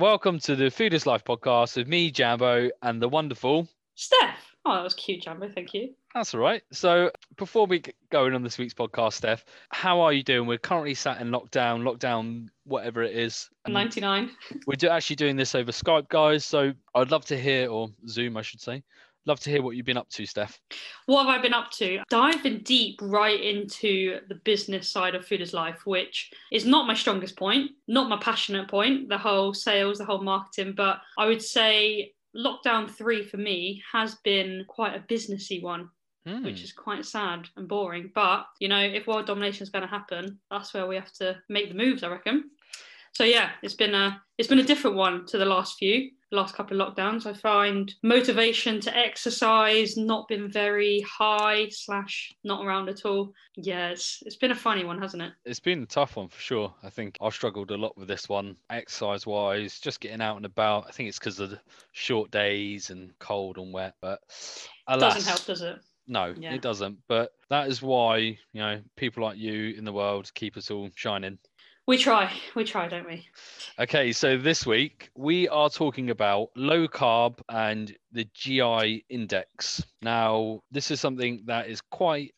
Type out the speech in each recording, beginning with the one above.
Welcome to the Food is Life podcast with me, Jambo, and the wonderful Steph. Oh, that was cute, Jambo. Thank you. That's all right. So, before we get going on this week's podcast, Steph, how are you doing? We're currently sat in lockdown, lockdown, whatever it is. 99. We're do- actually doing this over Skype, guys. So, I'd love to hear, or Zoom, I should say, love to hear what you've been up to, Steph. What have I been up to? Diving deep right into the business side of Food is Life, which is not my strongest point, not my passionate point, the whole sales, the whole marketing, but I would say lockdown three for me has been quite a businessy one. Hmm. which is quite sad and boring. But you know, if world domination is going to happen, that's where we have to make the moves, I reckon. So yeah, it's been a it's been a different one to the last few, last couple of lockdowns. I find motivation to exercise not been very high slash not around at all. Yeah, it's, it's been a funny one, hasn't it? It's been a tough one for sure. I think I've struggled a lot with this one, exercise wise, just getting out and about. I think it's because of the short days and cold and wet, but alas, Doesn't help, does it? No, Yeah. it doesn't. But that is why, you know, people like you in the world keep us all shining. We try, we try, don't we? Okay, so this week we are talking about low carb and the GI index. Now, this is something that is quite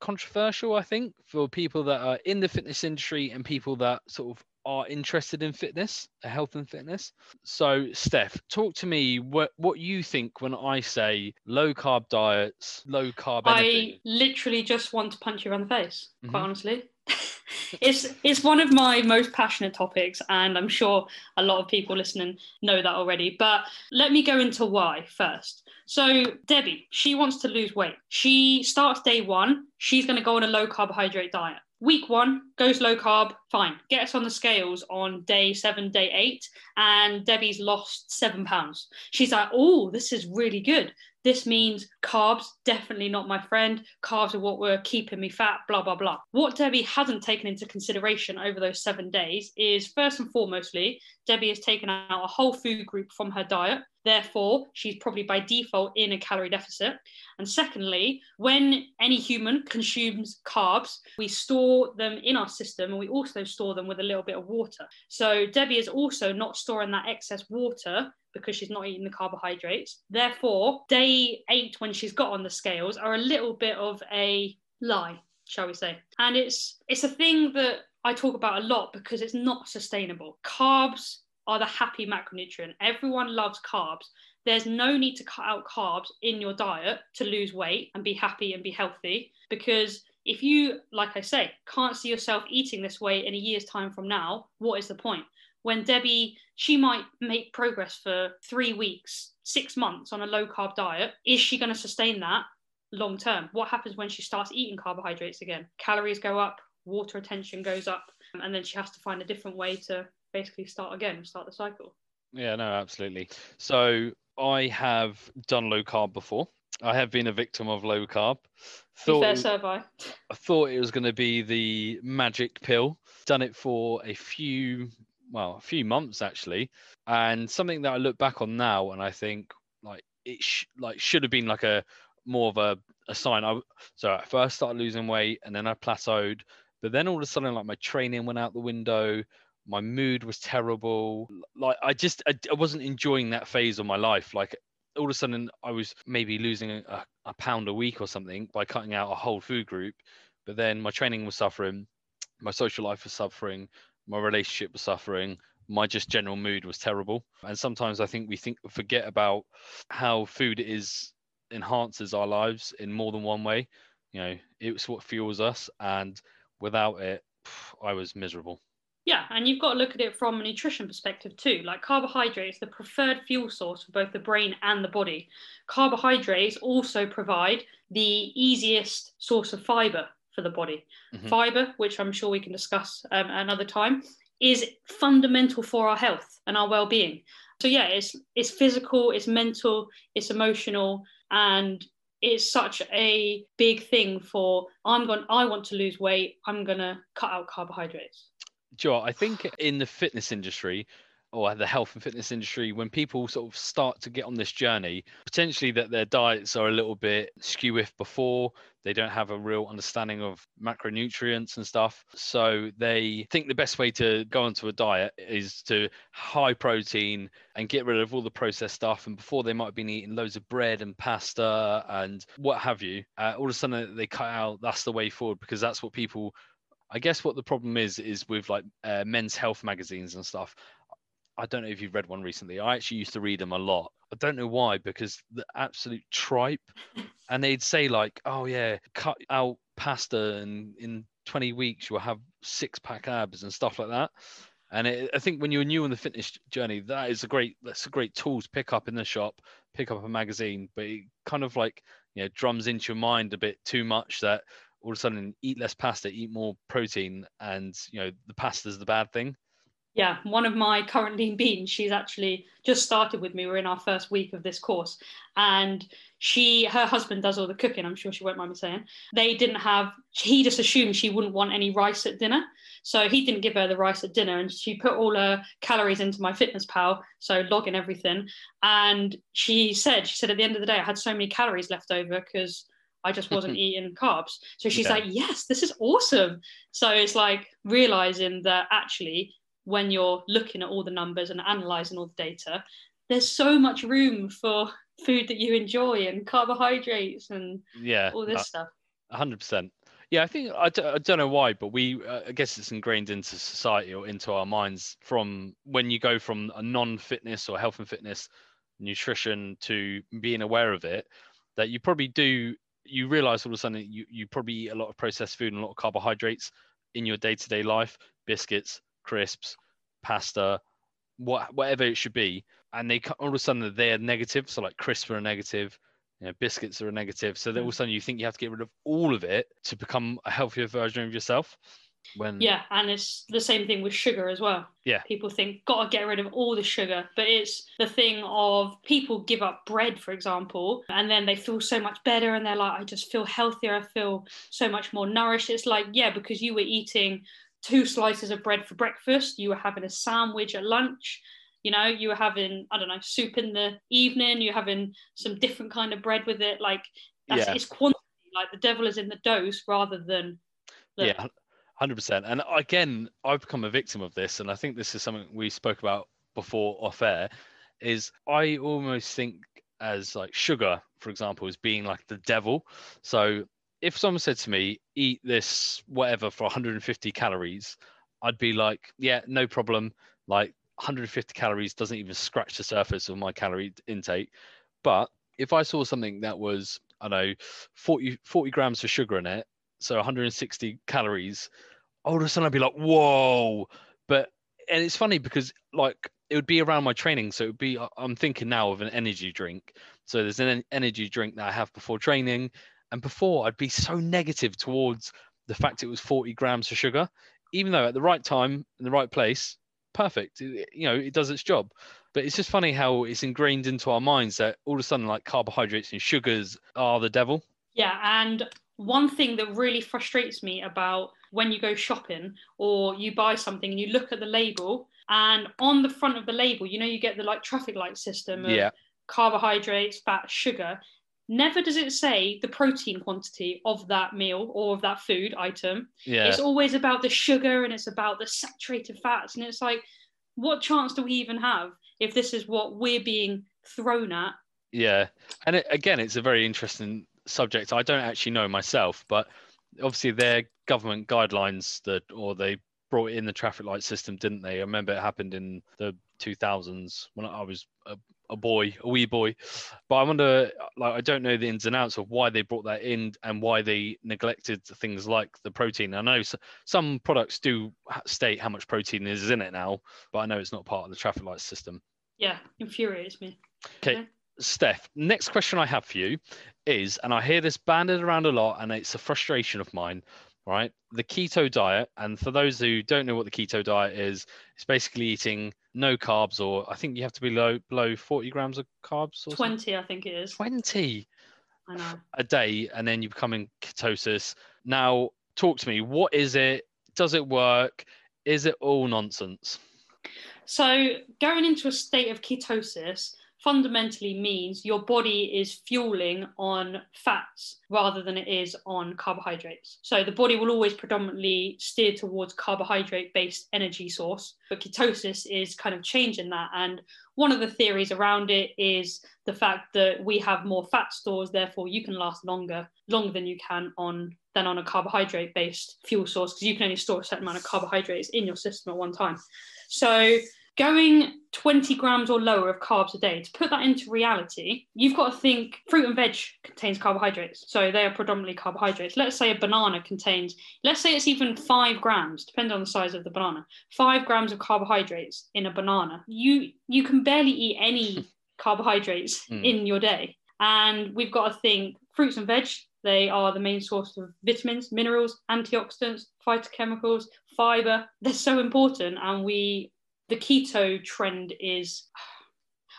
controversial, I think, for people that are in the fitness industry and people that sort of are interested in fitness, uh, health and fitness. So, Steph, talk to me what what you think when I say low carb diets, low carb anything. I literally just want to punch you around the face, quite Mhm. honestly. It's it's one of my most passionate topics, and I'm sure a lot of people listening know that already. But let me go into why first. So Debbie, she wants to lose weight. She starts day one. She's going to go on a low carbohydrate diet. Week one goes low carb, fine. Gets on the scales on day seven, day eight, and Debbie's lost seven pounds. She's like, oh, this is really good. This means carbs, definitely not my friend. Carbs are what were keeping me fat, blah, blah, blah. What Debbie hasn't taken into consideration over those seven days is first and foremostly, Debbie has taken out a whole food group from her diet. Therefore, she's probably by default in a calorie deficit. And secondly, when any human consumes carbs, we store them in our system and we also store them with a little bit of water. So Debbie is also not storing that excess water because she's not eating the carbohydrates. Therefore, day eight, when she's got on the scales, are a little bit of a lie, shall we say. And it's it's a thing that I talk about a lot because it's not sustainable. Carbs are the happy macronutrient. Everyone loves carbs. There's no need to cut out carbs in your diet to lose weight and be happy and be healthy because if you, like I say, can't see yourself eating this way in a year's time from now, what is the point? When Debbie, she might make progress for three weeks, six months on a low carb diet. Is she going to sustain that long term? What happens when she starts eating carbohydrates again? Calories go up, water retention goes up, and then she has to find a different way to basically start again, start the cycle. Yeah, no, absolutely. So I have done low carb before. I have been a victim of low carb. Be Thought fair, so have I. I thought it was going to be the magic pill. Done it for a few, well, a few months actually, and something that I look back on now and I think like it sh- like should have been like a more of a, a sign. I so I first started losing weight and then I plateaued, but then all of a sudden like my training went out the window. My mood was terrible. Like I just I, I wasn't enjoying that phase of my life. Like all of a sudden I was maybe losing a, a pound a week or something by cutting out a whole food group. But then my training was suffering my social life was suffering my relationship was suffering my just general mood was terrible. And sometimes i think we think forget about how food is enhances our lives in more than one way. You know it's what fuels us. And without it i was miserable Yeah, and you've got to look at it from a nutrition perspective too. Like carbohydrates, the preferred fuel source for both the brain and the body. Carbohydrates also provide the easiest source of fiber for the body. Mhm. Fiber, which I'm sure we can discuss um, another time, is fundamental for our health and our well-being. So yeah, it's it's physical, it's mental, it's emotional, and it's such a big thing for I'm going I want to lose weight, I'm gonna cut out carbohydrates. Joe, I think in the fitness industry, or the health and fitness industry, when people sort of start to get on this journey, potentially that their diets are a little bit skew if before, they don't have a real understanding of macronutrients and stuff. So they think the best way to go onto a diet is to high protein and get rid of all the processed stuff. And before they might have been eating loads of bread and pasta and what have you, uh, all of a sudden they cut out that's the way forward because that's what people I guess what the problem is is with like uh, men's health magazines and stuff. I don't know if you've read one recently. I actually used to read them a lot. I don't know why because the absolute tripe, and they'd say like, "Oh yeah, cut out pasta and in 20 weeks you'll have six pack abs and stuff like that." And it, I think when you're new on the fitness journey, that is a great that's a great tool to pick up in the shop, pick up a magazine, but it kind of like you know drums into your mind a bit too much that all of a sudden eat less pasta, eat more protein, and you know the pasta's the bad thing. Yeah, one of my current lean beans, she's actually just started with me. We're in our first week of this course. And she, her husband does all the cooking. I'm sure she won't mind me saying. They didn't have, he just assumed she wouldn't want any rice at dinner. So he didn't give her the rice at dinner. And she put all her calories into MyFitnessPal, so logging everything. And she said, she said, at the end of the day, I had so many calories left over because I just wasn't eating carbs. So she's yeah. like, yes, this is awesome. So it's like realizing that actually when you're looking at all the numbers and analyzing all the data, there's so much room for food that you enjoy and carbohydrates and yeah, all this uh, stuff. 100%. Yeah, I think I d- I don't know why, but we uh, I guess it's ingrained into society or into our minds from when you go from a non-fitness or health and fitness nutrition to being aware of it that you probably do you realize all of a sudden you, you probably eat a lot of processed food and a lot of carbohydrates in your day-to-day life biscuits crisps, pasta, what whatever it should be, and they all of a sudden they're negative. So like crisps are a negative, you know, biscuits are a negative. So then all of a sudden you think you have to get rid of all of it to become a healthier version of yourself. When yeah, and it's the same thing with sugar as well. Yeah, people think gotta get rid of all the sugar, but it's the thing of people give up bread, for example, and then they feel so much better, and they're like, I just feel healthier, I feel so much more nourished. It's like yeah, because you were eating two slices of bread for breakfast, you were having a sandwich at lunch, you know, you were having, I don't know, soup in the evening, you're having some different kind of bread with it. Like that's yeah. it's quantity, like the devil is in the dose rather than the... Yeah, hundred percent. And again, I've become a victim of this, and I think this is something we spoke about before off air, is I almost think as like sugar, for example, as being like the devil. So if someone said to me, eat this whatever for 150 calories, I'd be like, yeah, no problem. Like 150 calories doesn't even scratch the surface of my calorie intake. But if I saw something that was, I don't know, 40, 40 grams of sugar in it, so 160 calories, all of a sudden I'd be like, whoa. But, and it's funny because like it would be around my training. So it would be, I'm thinking now of an energy drink. So there's an energy drink that I have before training and before, I'd be so negative towards the fact it was 40 grams of sugar, even though at the right time in the right place, perfect. It, you know, it does its job. But it's just funny how it's ingrained into our minds that all of a sudden, like carbohydrates and sugars are the devil. Yeah. And one thing that really frustrates me about when you go shopping or you buy something and you look at the label, and on the front of the label, you know, you get the like traffic light system of yeah. carbohydrates, fat, sugar never does it say the protein quantity of that meal or of that food item. Yeah. It's always about the sugar and it's about the saturated fats. And it's like, what chance do we even have if this is what we're being thrown at? Yeah. And it, again, it's a very interesting subject. I don't actually know myself, but obviously their government guidelines that, or they brought in the traffic light system, didn't they? I remember it happened in the 2000s when I was a a boy, a wee boy. But I wonder, like, I don't know the ins and outs of why they brought that in and why they neglected things like the protein. I know some products do state how much protein is in it now, but I know it's not part of the traffic light system. Yeah, infuriates me. Okay. okay. Steph, next question I have for you is, and I hear this banded around a lot, and it's a frustration of mine right? The keto diet, and for those who don't know what the keto diet is, it's basically eating no carbs, or I think you have to be low below 40 grams of carbs. Or 20, something. I think it is. 20 I know. a day, and then you become in ketosis. Now, talk to me. What is it? Does it work? Is it all nonsense? So, going into a state of ketosis fundamentally means your body is fueling on fats rather than it is on carbohydrates. So, the body will always predominantly steer towards carbohydrate based energy source, but ketosis is kind of changing that. And one of the theories around it is the fact that we have more fat stores, therefore, you can last longer, longer than you can on than on a carbohydrate based fuel source because you can only store a certain amount of carbohydrates in your system at one time. So going 20 grams or lower of carbs a day, to put that into reality, you've got to think fruit and veg contains carbohydrates. So they are predominantly carbohydrates. Let's say a banana contains, let's say it's even five grams, depending on the size of the banana, five grams of carbohydrates in a banana. You you can barely eat any carbohydrates mm. in your day. And we've got to think fruits and veg, they are the main source of vitamins, minerals, antioxidants, phytochemicals, fiber. They're so important. And we, the keto trend is,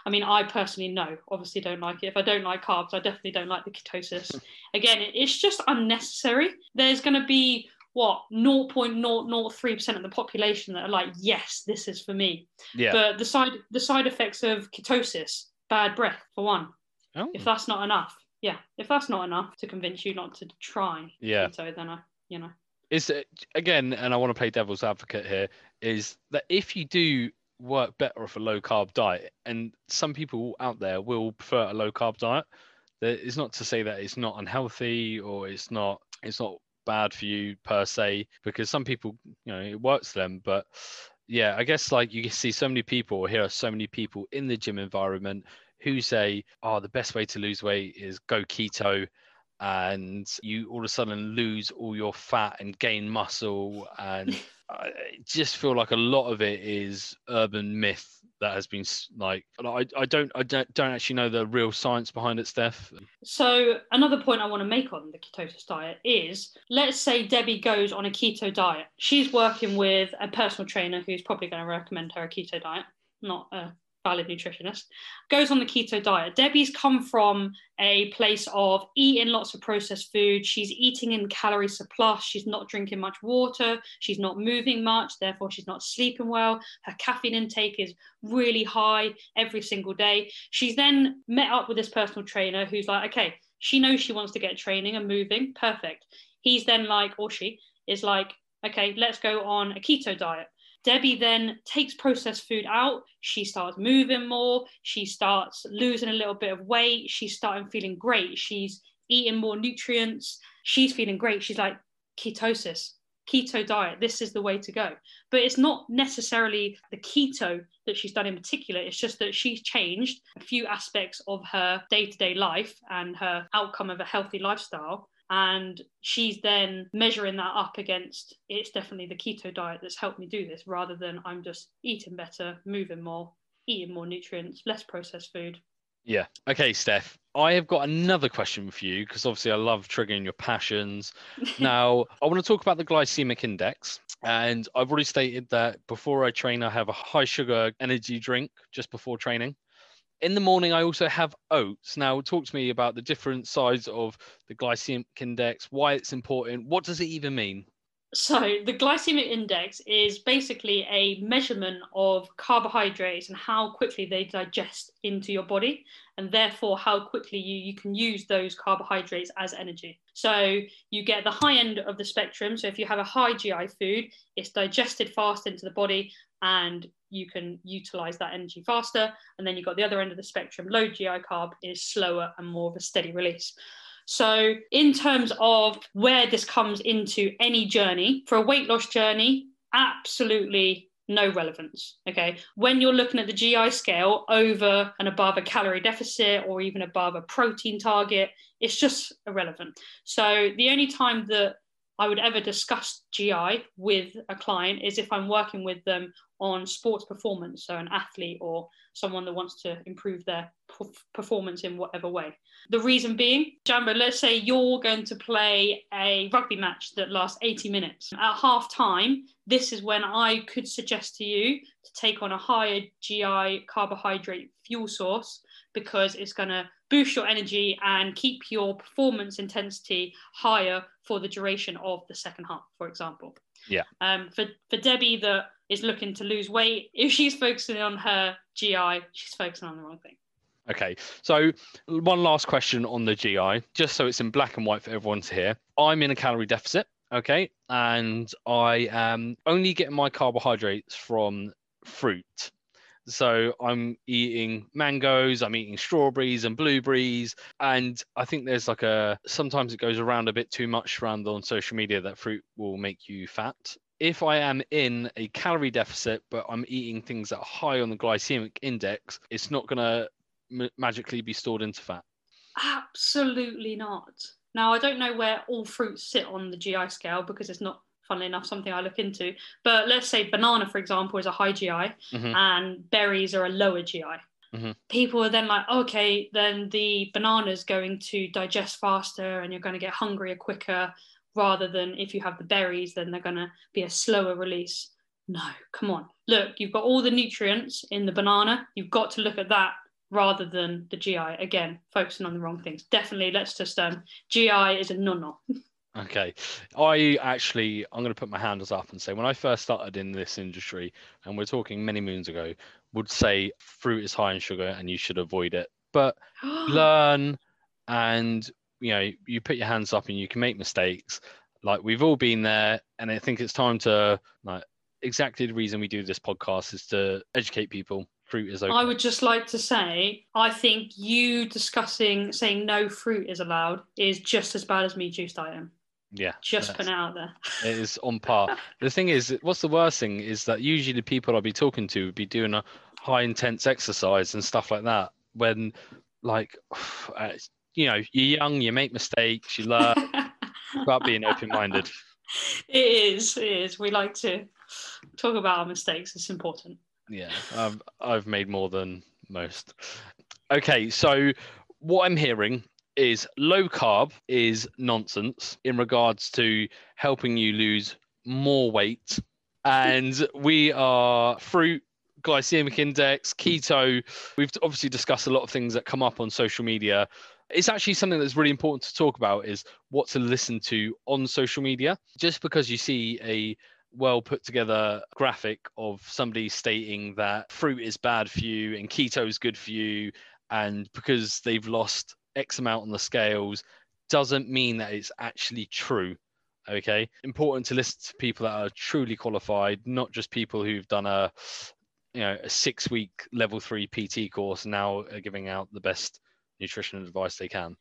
I mean, I personally know, obviously don't like it. If I don't like carbs, I definitely don't like the ketosis. Again, it's just unnecessary. There's going to be what 0.003% of the population that are like yes this is for me yeah but the side the side effects of ketosis bad breath for one oh. if that's not enough yeah, if that's not enough to convince you not to try yeah. keto, then I, you know. Is again, and I want to play devil's advocate here, is that if you do work better off a low carb diet, and some people out there will prefer a low carb diet, that is not to say that it's not unhealthy or it's not it's not bad for you per se, because some people, you know, it works for them, but yeah, I guess like you see so many people, here are so many people in the gym environment who say, oh, the best way to lose weight is go keto and you all of a sudden lose all your fat and gain muscle and I just feel like a lot of it is urban myth that has been like I, I don't I don't, don't actually know the real science behind it Steph. So another point I want to make on the ketosis diet is let's say Debbie goes on a keto diet. She's working with a personal trainer who's probably going to recommend her a keto diet not a valid nutritionist, goes on the keto diet. Debbie's come from a place of eating lots of processed food. She's eating in calorie surplus. She's not drinking much water. She's not moving much. Therefore, she's not sleeping well. Her caffeine intake is really high every single day. She's then met up with this personal trainer who's like, okay, she knows she wants to get training and moving. Perfect. He's then like, or she is like, okay, let's go on a keto diet. Debbie then takes processed food out. She starts moving more. She starts losing a little bit of weight. She's starting feeling great. She's eating more nutrients. She's feeling great. She's like, ketosis, keto diet, this is the way to go. But it's not necessarily the keto that she's done in particular. It's just that she's changed a few aspects of her day to day life and her outcome of a healthy lifestyle and she's then measuring that up against it's definitely the keto diet that's helped me do this rather than i'm just eating better moving more eating more nutrients less processed food. Yeah. Okay steph i have got another question for you because obviously i love triggering your passions. Now i want to talk about the glycemic index and i've already stated that before i train i have a high sugar energy drink just before training in the morning, I also have oats. Now, talk to me about the different sides of the glycemic index, why it's important. What does it even mean? So, the glycemic index is basically a measurement of carbohydrates and how quickly they digest into your body, and therefore how quickly you, you can use those carbohydrates as energy. So, you get the high end of the spectrum. So, if you have a high GI food, it's digested fast into the body and you can utilize that energy faster. And then you've got the other end of the spectrum, low GI carb is slower and more of a steady release. So, in terms of where this comes into any journey, for a weight loss journey, absolutely no relevance. Okay. When you're looking at the GI scale over and above a calorie deficit or even above a protein target, it's just irrelevant. So, the only time that I would ever discuss GI with a client is if I'm working with them on sports performance, so an athlete or someone that wants to improve their performance in whatever way. The reason being, Jambo, let's say you're going to play a rugby match that lasts 80 minutes. At half time, this is when I could suggest to you to take on a higher GI carbohydrate fuel source because it's going to boost your energy and keep your performance intensity higher for the duration of the second half, for example. Yeah. Um, for for Debbie that is looking to lose weight, if she's focusing on her GI, she's focusing on the wrong thing. Okay, so one last question on the GI, just so it's in black and white for everyone to hear. I'm in a calorie deficit, okay, and I am only getting my carbohydrates from fruit. So I'm eating mangoes, I'm eating strawberries and blueberries, and I think there's like a sometimes it goes around a bit too much around on social media that fruit will make you fat. If I am in a calorie deficit, but I'm eating things that are high on the glycemic index, it's not going to m- magically be stored into fat. Absolutely not. Now, I don't know where all fruits sit on the GI scale because it's not, funnily enough, something I look into. But let's say banana, for example, is a high GI Mhm. and berries are a lower GI. Mhm. People are then like, okay, then the banana's going to digest faster and you're going to get hungrier quicker rather than if you have the berries, then they're going to be a slower release. No, come on. Look, you've got all the nutrients in the banana. You've got to look at that rather than the GI. Again, focusing on the wrong things. Definitely, let's just um, GI is a no-no. Okay. I actually, I'm going to put my hands up and say when I first started in this industry, and we're talking many moons ago, would say fruit is high in sugar and you should avoid it. But learn and, you know, you put your hands up and you can make mistakes. Like we've all been there. And I think it's time to, like, exactly the reason we do this podcast is to educate people. Fruit is okay. I would just like to say, I think you discussing saying no fruit is allowed is just as bad as me juice dieting. Yeah. Just putting out there. it is on par. the thing is, what's the worst thing is that usually the people I'd be talking to would be doing a high intense exercise and stuff like that. When, like, uh, you know, you're young, you make mistakes, you learn about being open minded. it is. It is. We like to talk about our mistakes. It's important. Yeah, um, I've made more than most. Okay, so what I'm hearing is low carb is nonsense in regards to helping you lose more weight. And we are fruit, glycemic index, keto. We've obviously discussed a lot of things that come up on social media. It's actually something that's really important to talk about is what to listen to on social media. Just because you see a well put together graphic of somebody stating that fruit is bad for you and keto is good for you and because they've lost x amount on the scales doesn't mean that it's actually true okay important to listen to people that are truly qualified not just people who've done a you know a six week level 3 pt course now are giving out the best nutrition advice they can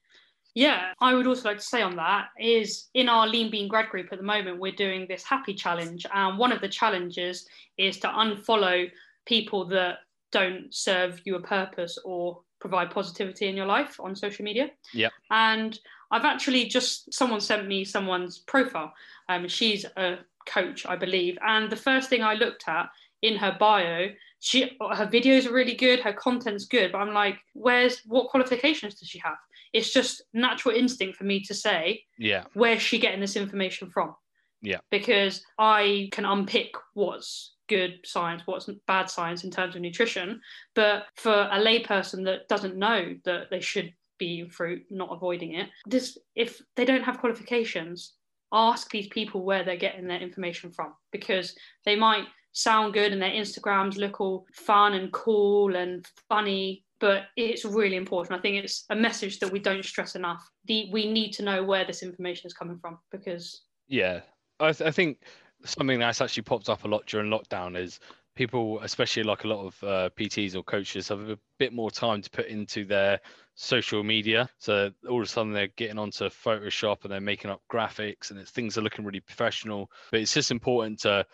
Yeah, I would also like to say on that is in our Lean Bean grad group at the moment, we're doing this happy challenge. And one of the challenges is to unfollow people that don't serve you a purpose or provide positivity in your life on social media. Yeah. And I've actually just, someone sent me someone's profile. Um, she's a coach, I believe. And the first thing I looked at in her bio, she her videos are really good, her content's good, but I'm like, where's what qualifications does she have? It's just natural instinct for me to say, yeah where's she getting this information from? Yeah. Because I can unpick what's good science, what's bad science in terms of nutrition. But for a layperson that doesn't know that they should be eating fruit, not avoiding it, this if they don't have qualifications, ask these people where they're getting their information from because they might sound good and their Instagrams look all fun and cool and funny, but it's really important. I think it's a message that we don't stress enough. The, we need to know where this information is coming from because Yeah, I, th- I think something that's actually popped up a lot during lockdown is people, especially like a lot of uh, PTs or coaches, have a bit more time to put into their social media. So all of a sudden they're getting onto Photoshop and they're making up graphics and things are looking really professional. But it's just important to,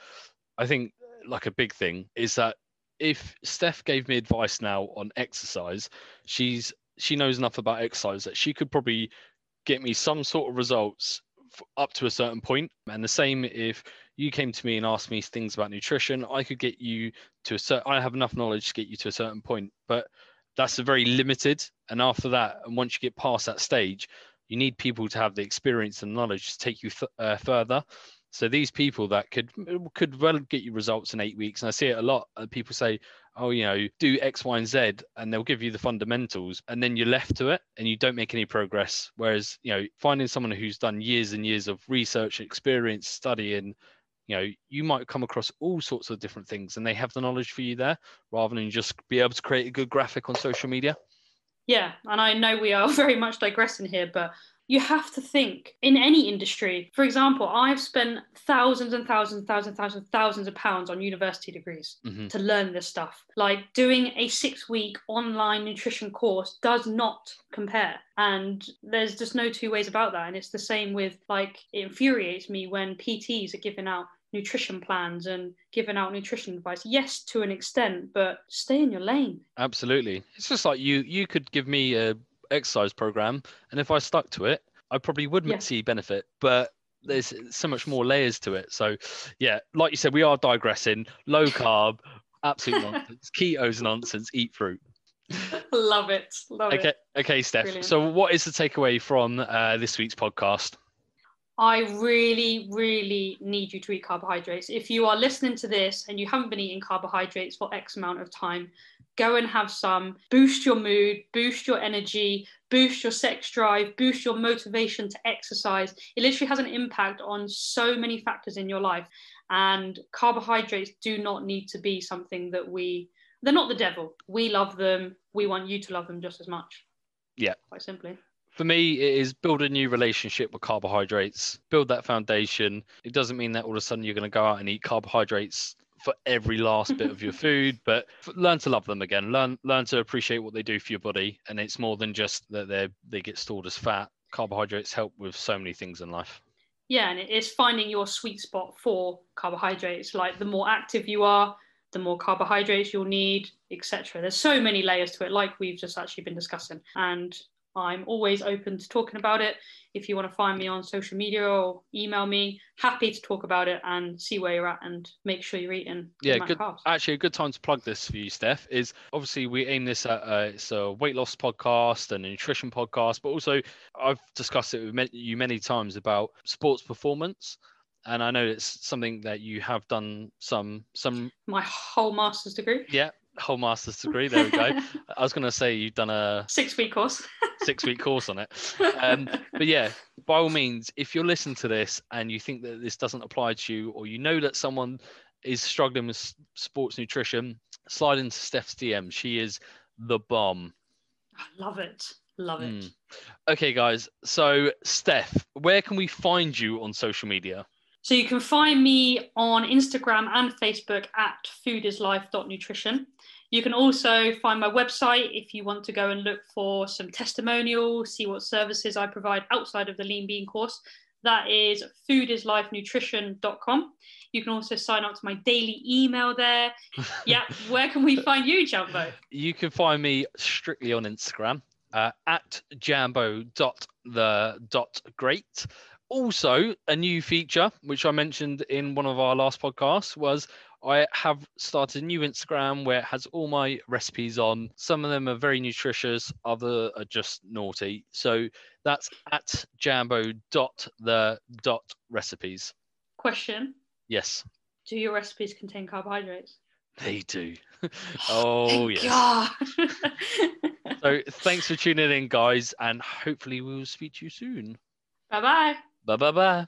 I think, like a big thing is that if Steph gave me advice now on exercise, she's she knows enough about exercise that she could probably get me some sort of results up to a certain point. And the same if you came to me and asked me things about nutrition, I could get you to a certain. I have enough knowledge to get you to a certain point, but that's a very limited. And after that, and once you get past that stage, you need people to have the experience and knowledge to take you th- uh, further. So these people that could could well get you results in eight weeks, and I see it a lot. uh, People say, "Oh, you know, do X, Y, and Z," and they'll give you the fundamentals, and then you're left to it, and you don't make any progress. Whereas, you know, finding someone who's done years and years of research, experience, studying, you know you might come across all sorts of different things and they have the knowledge for you there rather than just be able to create a good graphic on social media. Yeah and i know we are very much digressing here but you have to think in any industry. For example, I've spent thousands and thousands, thousands, thousands, thousands of pounds on university degrees Mhm. to learn this stuff. Like doing a six week online nutrition course does not compare. And there's just no two ways about that. And it's the same with like, it infuriates me when PTs are giving out nutrition plans and giving out nutrition advice. Yes, to an extent, but stay in your lane. absolutely it's just like you you could give me a exercise program and if i stuck to it i probably would Yeah. see benefit but there's so much more layers to it so yeah like you said we are digressing low carb absolute nonsense keto's nonsense eat fruit Love it. Love it. okay okay steph Brilliant. so what is the takeaway from uh, this week's podcast I really, really need you to eat carbohydrates. If you are listening to this and you haven't been eating carbohydrates for X amount of time, go and have some. Boost your mood, boost your energy, boost your sex drive, boost your motivation to exercise. It literally has an impact on so many factors in your life. And carbohydrates do not need to be something that we, they're not the devil. We love them. We want you to love them just as much. Yeah. Quite simply. For me it is build a new relationship with carbohydrates build that foundation it doesn't mean that all of a sudden you're going to go out and eat carbohydrates for every last bit of your food but learn to love them again learn learn to appreciate what they do for your body and it's more than just that they they get stored as fat carbohydrates help with so many things in life Yeah, and it's finding your sweet spot for carbohydrates. Like the more active you are, the more carbohydrates you'll need, etc. There's so many layers to it, like we've just actually been discussing. And I'm always open to talking about it. If you want to find me on social media or email me, happy to talk about it and see where you're at and make sure you're eating. Yeah, good. carbs. Actually, a good time to plug this for you, Steph, is obviously we aim this at uh, it's a weight loss podcast and a nutrition podcast, but also I've discussed it with you many times about sports performance, and I know it's something that you have done some some My whole master's degree, yeah whole master's degree. There we go. I was going to say you've done a six week course. Six week course on it. Um, but yeah, by all means, if you're listening to this and you think that this doesn't apply to you, or you know that someone is struggling with sports nutrition, slide into Steph's DM. She is the bomb. I love it. Love it. Mm. Okay, guys. So, Steph, where can we find you on social media? So you can find me on Instagram and Facebook at foodislife.nutrition. You can also find my website if you want to go and look for some testimonials, see what services I provide outside of the Lean Bean course. That is foodislifenutrition.com. You can also sign up to my daily email there. yeah, where can we find you, Jambo? You can find me strictly on Instagram uh, at jambo.the.great. Also, a new feature, which I mentioned in one of our last podcasts, was I have started a new Instagram where it has all my recipes on. Some of them are very nutritious, other are just naughty. So that's at jambo.the.recipes. Question Yes, Do your recipes contain carbohydrates? they do. Oh, oh, Thank yes. So thanks for tuning in, guys, and hopefully we will speak to you soon. bye bye. Bye bye bye.